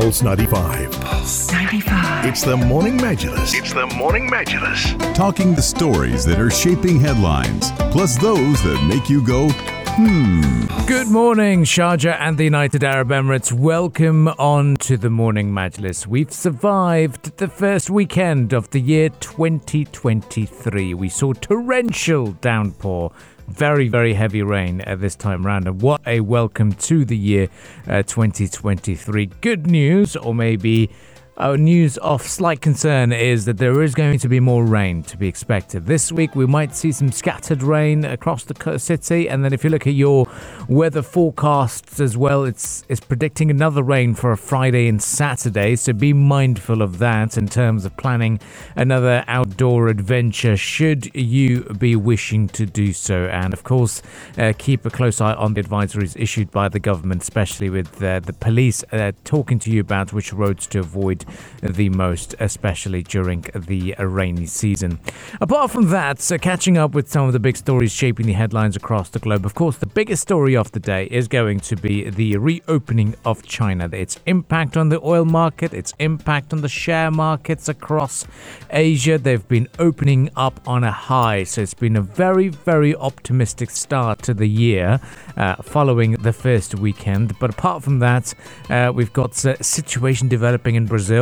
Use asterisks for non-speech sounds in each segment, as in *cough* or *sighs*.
Pulse 95. Pulse 95. It's the Morning Majlis. It's the Morning Majlis. Talking the stories that are shaping headlines, plus those that make you go, hmm. Good morning, Sharjah and the United Arab Emirates. Welcome on to the Morning Majlis. We've survived the first weekend of the year 2023. We saw torrential downpour very, very heavy rain at this time round. And what a welcome to the year uh, 2023. Good news, or maybe uh, news of slight concern is that there is going to be more rain to be expected. This week, we might see some scattered rain across the city. And then, if you look at your weather forecasts as well, it's, it's predicting another rain for a Friday and Saturday. So be mindful of that in terms of planning another outdoor adventure should you be wishing to do so. And of course, uh, keep a close eye on the advisories issued by the government, especially with uh, the police uh, talking to you about which roads to avoid the most, especially during the rainy season. Apart from that, so catching up with some of the big stories shaping the headlines across the globe, of course, the biggest story of the day is going to be the reopening of China, its impact on the oil market, its impact on the share markets across Asia. They've been opening up on a high, so it's been a very, very optimistic start to the year uh, following the first weekend. But apart from that, uh, we've got a situation developing in Brazil.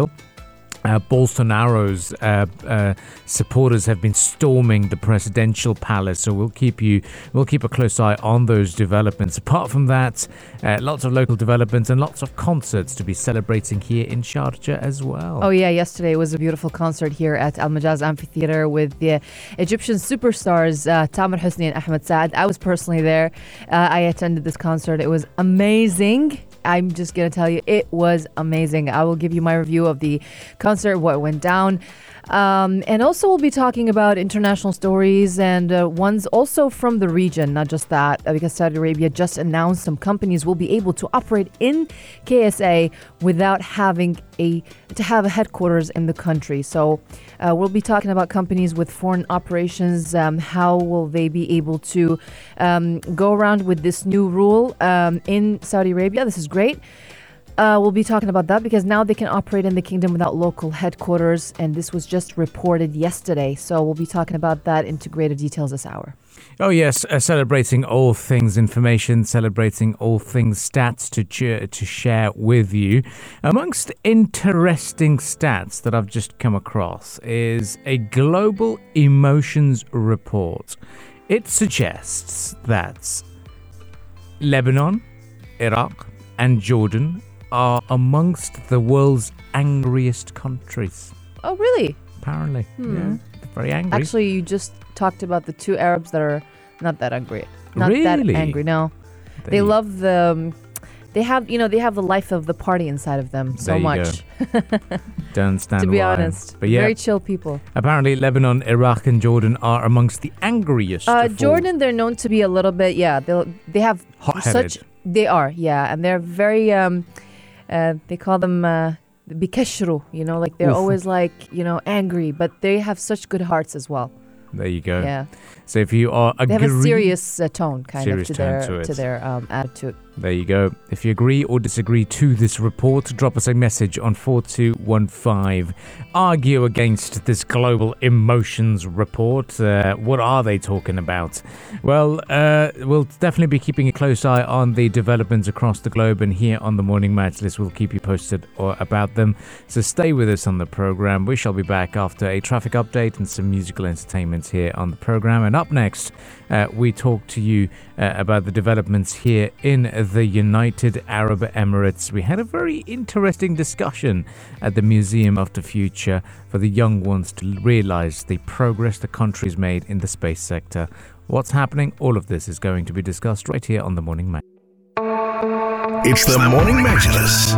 Uh, Bolsonaro's uh, uh, supporters have been storming the presidential palace, so we'll keep you we'll keep a close eye on those developments. Apart from that, uh, lots of local developments and lots of concerts to be celebrating here in Sharjah as well. Oh yeah, yesterday was a beautiful concert here at Al Majaz Amphitheater with the Egyptian superstars uh, Tamer Hosni and Ahmed Saad. I was personally there. Uh, I attended this concert. It was amazing. I'm just going to tell you, it was amazing. I will give you my review of the concert, what went down. Um, and also, we'll be talking about international stories and uh, ones also from the region, not just that, uh, because Saudi Arabia just announced some companies will be able to operate in KSA without having a to have a headquarters in the country. So, uh, we'll be talking about companies with foreign operations. Um, how will they be able to um, go around with this new rule um, in Saudi Arabia? This is great. Uh, we'll be talking about that because now they can operate in the kingdom without local headquarters, and this was just reported yesterday. So we'll be talking about that into greater details this hour. Oh yes, uh, celebrating all things information, celebrating all things stats to to share with you. Amongst interesting stats that I've just come across is a global emotions report. It suggests that Lebanon, Iraq, and Jordan are amongst the world's angriest countries. Oh, really? Apparently, Hmm. yeah, very angry. Actually, you just talked about the two Arabs that are not that angry. Not that angry. No, There they love the. um, They have, you know, they have the life of the party inside of them so much. *laughs* Don't understand To be why. honest, but yeah, very chill people. apparently Lebanon, Iraq, and Jordan are amongst the angriest. Uh. Jordan, they're known to be a little bit, yeah. They they have Hot-headed. such. They are, yeah, and they're very. um uh, They call them. Uh, Bikashru, you know, like they're Oof. always like, you know, angry, but they have such good hearts as well. There you go. Yeah. So if you are They have a serious uh, tone, kind Serious of, to tone their to to their um, attitude. There you go. If you agree or disagree to this report, drop us a message on four two one five. Argue against this global emotions report. Uh, what are they talking about? Well, uh, we'll definitely be keeping a close eye on the developments across the globe, and here on the Morning Majlis, we'll keep you posted about them. So stay with us on the program. We shall be back after a traffic update and some musical entertainment here on the program. And up next, uh, we talk to you uh, about the developments here in the United Arab Emirates. We had a very interesting discussion at the Museum of the Future for the young ones to realize the progress the country's made in the space sector. What's happening? All of this is going to be discussed right here on the Morning Majlis. It's the Morning Majlis.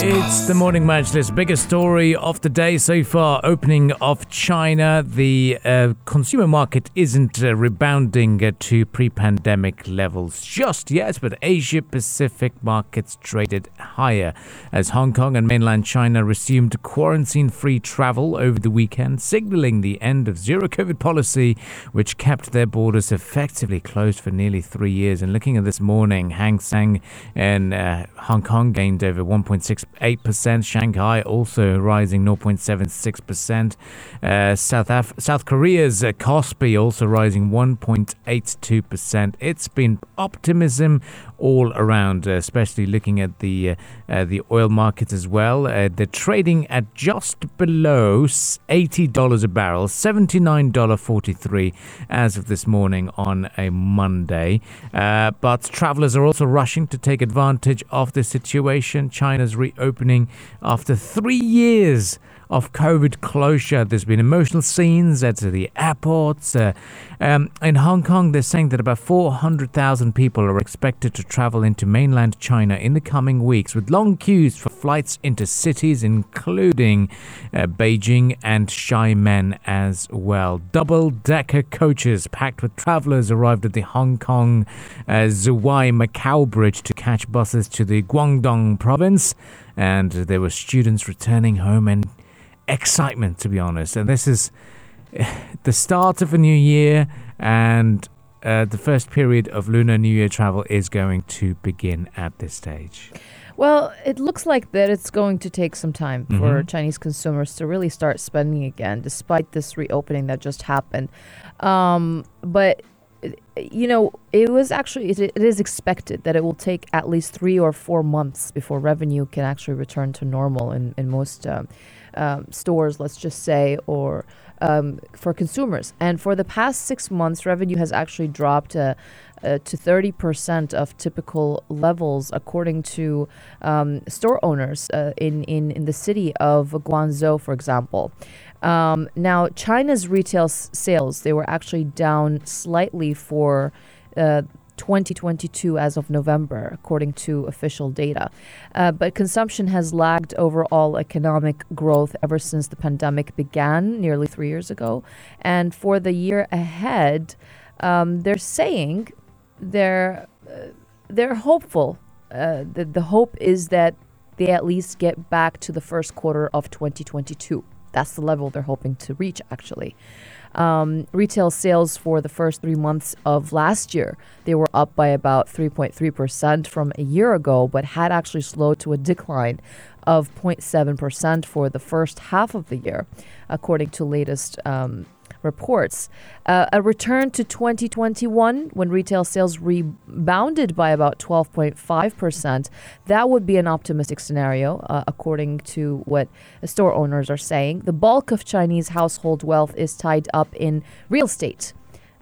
It's the morning Majlis. Biggest story of the day so far. Opening of China. The uh, consumer market isn't uh, rebounding uh, to pre pandemic levels just yet, but Asia Pacific markets traded higher as Hong Kong and mainland China resumed quarantine free travel over the weekend, signaling the end of zero COVID policy, which kept their borders effectively closed for nearly three years. And looking at this morning, Hang Seng uh, Hong Kong gained over 1.6 0.8%. Shanghai also rising 0.76%. Uh, South Af- South Korea's uh, Kospi also rising 1.82%. It's been optimism all around, uh, especially looking at the uh, uh, the oil markets as well. They're trading at just below $80 a barrel, $79.43 as of this morning on a Monday. But travelers are also rushing to take advantage of the situation. China's reopening after three years of COVID closure. There's been emotional scenes at the airports. Uh, um, in Hong Kong, they're saying that about 400,000 people are expected to travel into mainland China in the coming weeks, with long queues for flights into cities, including uh, Beijing and Xiamen as well. Double decker coaches packed with travelers arrived at the Hong Kong uh, Macau Bridge to catch buses to the Guangdong province. And there were students returning home and excitement, to be honest. And this is *sighs* the start of a new year, and uh, the first period of Lunar New Year travel is going to begin at this stage. Well, it looks like that it's going to take some time for Mhm. Chinese consumers to really start spending again, despite this reopening that just happened. Um, but you know, it was actually it, it is expected that it will take at least three or four months before revenue can actually return to normal in in most um, um, stores, let's just say, or um, for consumers. And for the past six months, revenue has actually dropped. Uh, uh, to 30% of typical levels, according to um, store owners uh, in, in, in the city of Guangzhou, for example. Um, now, China's retail s- sales, they were actually down slightly for uh, 2022 as of November, according to official data. Uh, but consumption has lagged overall economic growth ever since the pandemic began nearly three years ago. And for the year ahead, um, they're saying they're uh, they're hopeful. Uh, the the hope is that they at least get back to the first quarter of 2022. That's the level they're hoping to reach. Actually, um, retail sales for the first three months of last year they were up by about 3.3 percent from a year ago, but had actually slowed to a decline of 0.7 percent for the first half of the year, according to latest. Um, reports. Uh, a return to 2021 when retail sales rebounded by about 12.5%. That would be an optimistic scenario, uh, according to what store owners are saying. The bulk of Chinese household wealth is tied up in real estate.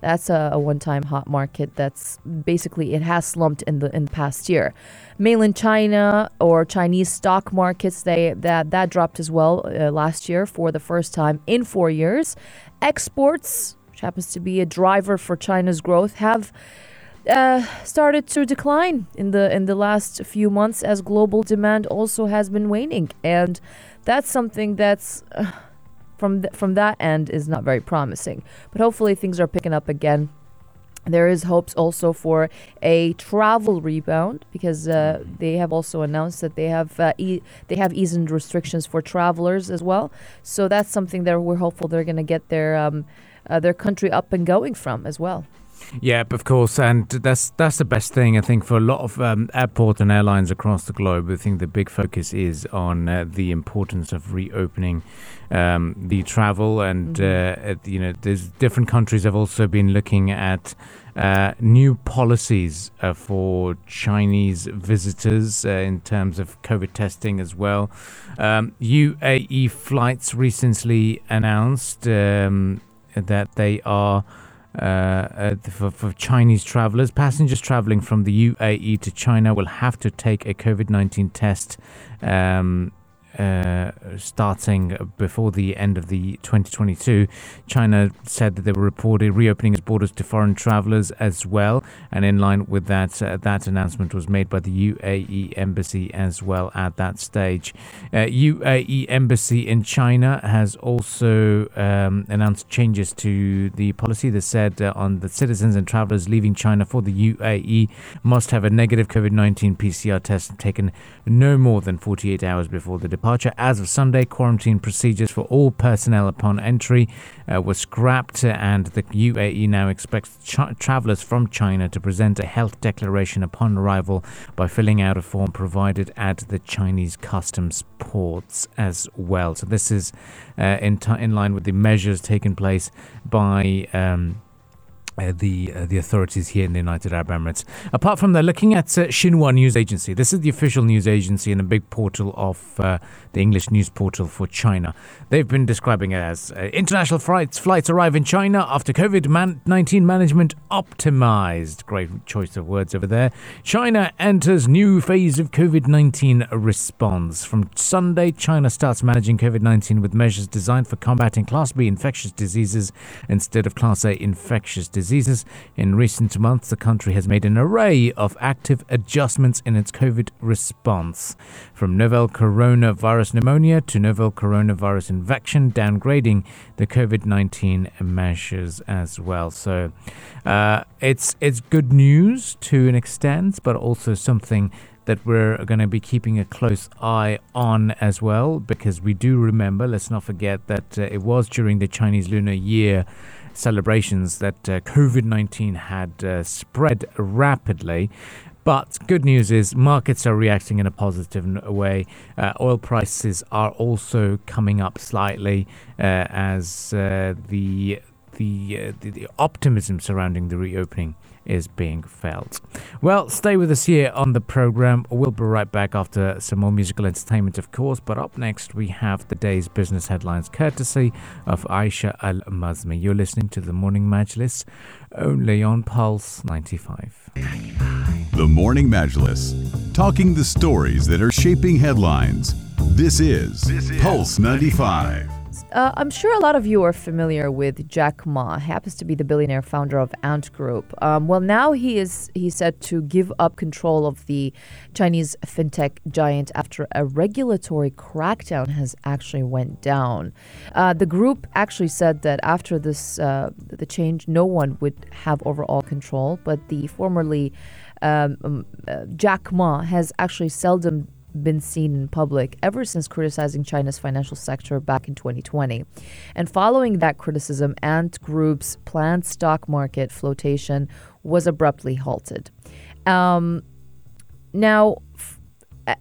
That's a, a one-time hot market. That's basically it has slumped in the in the past year. Mainland China or Chinese stock markets they that that dropped as well uh, last year for the first time in four years. Exports, which happens to be a driver for China's growth, have uh, started to decline in the in the last few months as global demand also has been waning, and that's something that's. Uh, from th- from that end is not very promising. But hopefully things are picking up again. There is hopes also for a travel rebound because uh, they have also announced that they have uh, e- they have eased restrictions for travelers as well. So that's something that we're hopeful they're going to get their um, uh, their country up and going from as well. Yeah, of course, and that's that's the best thing I think for a lot of um, airport and airlines across the globe. I think the big focus is on uh, the importance of reopening um, the travel, and uh, at- you know, there's different countries have also been looking at uh, new policies uh, for Chinese visitors uh, in terms of COVID testing as well. Um, UAE flights recently announced um, that they are uh, for, for Chinese travelers. Passengers traveling from the UAE to China will have to take a COVID 19 test. Um, uh, starting before the end of the 2022, China said that they were reported reopening its borders to foreign travelers as well, and in line with that, uh, that announcement was made by the UAE embassy as well at that stage. Uh, UAE embassy in China has also um, announced changes to the policy. That said uh, on the citizens and travelers leaving China for the UAE must have a negative COVID 19 PCR test taken no more than 48 hours before the departure departure. As of Sunday, quarantine procedures for all personnel upon entry uh, were scrapped, and the UAE now expects ch- travelers from China to present a health declaration upon arrival by filling out a form provided at the Chinese customs ports as well. So this is uh, in t- in line with the measures taken place by. Um, uh, the uh, the authorities here in the United Arab Emirates. Apart from that, looking at uh, Xinhua News Agency, this is the official news agency and a big portal of uh, the English news portal for China. They've been describing it as uh, international flights flights arrive in China after COVID nineteen management optimized. Great choice of words over there. China enters new phase of COVID nineteen response. From Sunday, China starts managing COVID nineteen with measures designed for combating Class B infectious diseases instead of Class A infectious diseases diseases. In recent months, the country has made an array of active adjustments in its COVID response, from novel coronavirus pneumonia to novel coronavirus infection, downgrading the COVID 19 measures as well. So uh, it's, it's good news to an extent, but also something that we're going to be keeping a close eye on as well because we do remember, let's not forget that uh, it was during the Chinese Lunar Year celebrations that uh, COVID 19 had uh, spread rapidly. But good news is markets are reacting in a positive way. Uh, oil prices are also coming up slightly uh, as uh, the, the, uh, the the optimism surrounding the reopening is being felt. Well, stay with us here on the program. We'll be right back after some more musical entertainment, of course. But up next, we have the day's business headlines, courtesy of Aisha Al Mazmi. You're listening to the Morning Majlis only on Pulse 95. The Morning Majlis, talking the stories that are shaping headlines. This is, this is Pulse 95. Uh, I'm sure a lot of you are familiar with Jack Ma. Happens to be the billionaire founder of Ant Group. Um, well, now he is he said to give up control of the Chinese fintech giant after a regulatory crackdown has actually went down. Uh, the group actually said that after this uh, the change, no one would have overall control. But the formerly um, um uh, Jack Ma has actually seldom been seen in public ever since criticizing China's financial sector back in 2020. And following that criticism, Ant Group's planned stock market flotation was abruptly halted. Um, now,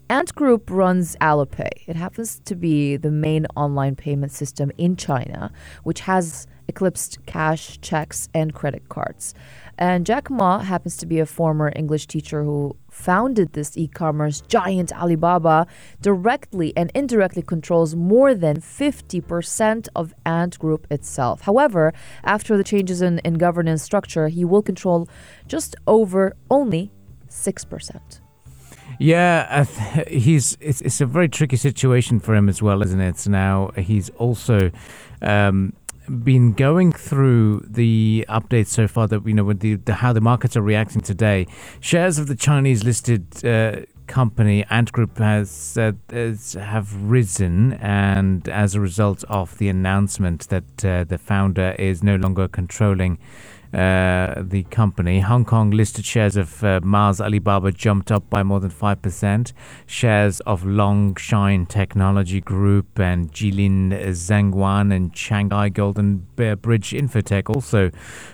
Ant Group runs Alipay. It happens to be the main online payment system in China, which has eclipsed cash, checks, and credit cards. And Jack Ma happens to be a former English teacher who founded this e commerce giant Alibaba, directly and indirectly controls more than 50% of Ant Group itself. However, after the changes in, in governance structure, he will control just over only 6%. Yeah, he's it's, it's a very tricky situation for him as well, isn't it? Now he's also um, been going through the updates so far that you know with the, the how the markets are reacting today. Shares of the Chinese listed uh, company Ant Group has uh, have risen, and as a result of the announcement that uh, the founder is no longer controlling uh, the company. Hong Kong listed shares of uh, Mars Alibaba jumped up by more than 5%. Shares of Longshine Technology Group and Jilin Zhangguan and Shanghai Golden Bear Bridge Infotech also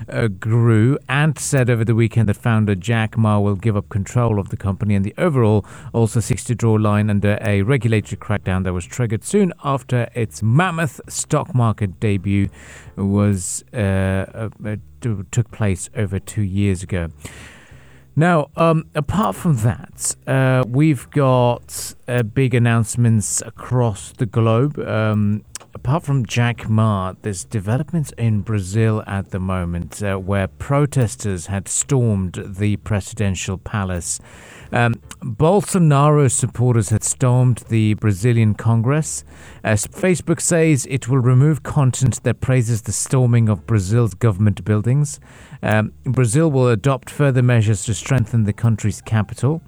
uh, grew. Ant said over the weekend that founder Jack Ma will give up control of the company and the overall also seeks to draw line under a regulatory crackdown that was triggered soon after its mammoth stock market debut was uh, took place over two years ago. Now, um, apart from that, uh, we've got uh, big announcements across the globe. Um, apart from Jack Ma, there's developments in Brazil at the moment uh, where protesters had stormed the presidential palace um, Bolsonaro supporters had stormed the Brazilian Congress. As Facebook says it will remove content that praises the storming of Brazil's government buildings. Um, Brazil will adopt further measures to strengthen the country's capital.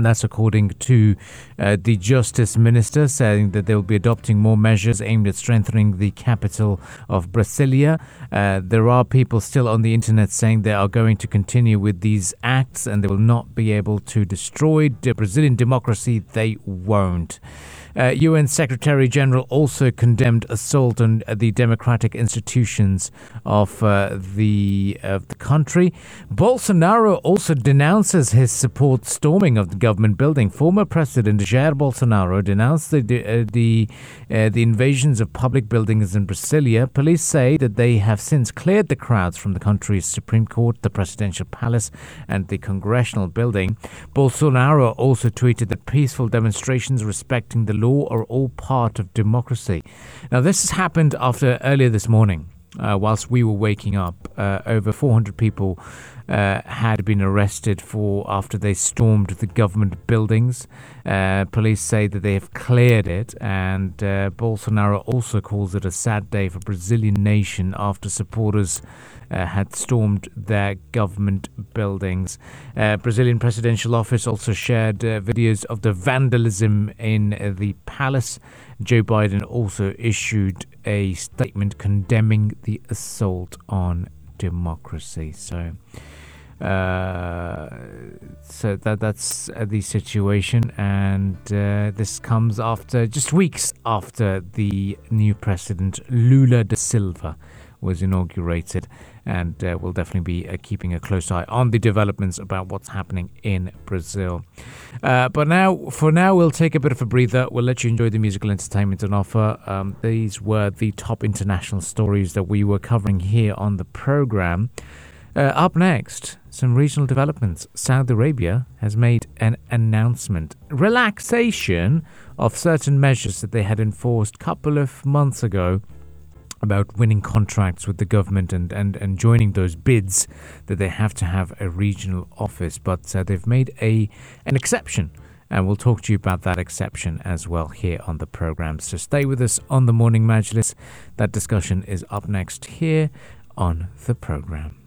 And that's according to uh, the Justice Minister, saying that they will be adopting more measures aimed at strengthening the capital of Brasilia. Uh, there are people still on the internet saying they are going to continue with these acts and they will not be able to destroy the Brazilian democracy. They won't. Uh, UN Secretary General also condemned assault on the democratic institutions of uh, the of the country. Bolsonaro also denounces his support storming of the government building. Former President Jair Bolsonaro denounced the uh, the uh, the invasions of public buildings in Brasilia. Police say that they have since cleared the crowds from the country's Supreme Court, the presidential palace, and the congressional building. Bolsonaro also tweeted that peaceful demonstrations respecting the law are all part of democracy. Now, this has happened after earlier this morning. Uh, whilst we were waking up, uh, over 400 people uh, had been arrested for after they stormed the government buildings. Uh, police say that they have cleared it, and uh, Bolsonaro also calls it a sad day for Brazilian nation after supporters uh, had stormed their government buildings. Brazilian presidential office also shared videos of the vandalism in the palace. Joe Biden also issued a statement condemning the assault on democracy. So. Uh, so that that's uh, the situation, and uh, this comes after just weeks after the new president Lula da Silva was inaugurated, and uh, we'll definitely be uh, keeping a close eye on the developments about what's happening in Brazil. Uh, but now, for now, we'll take a bit of a breather. We'll let you enjoy the musical entertainment on offer. Um, these were the top international stories that we were covering here on the program. Uh, up next, some regional developments. Saudi Arabia has made an announcement. Relaxation of certain measures that they had enforced a couple of months ago about winning contracts with the government and, and, and joining those bids that they have to have a regional office. But uh, they've made a an exception. And we'll talk to you about that exception as well here on the program. So stay with us on the Morning Majlis. That discussion is up next here on the program.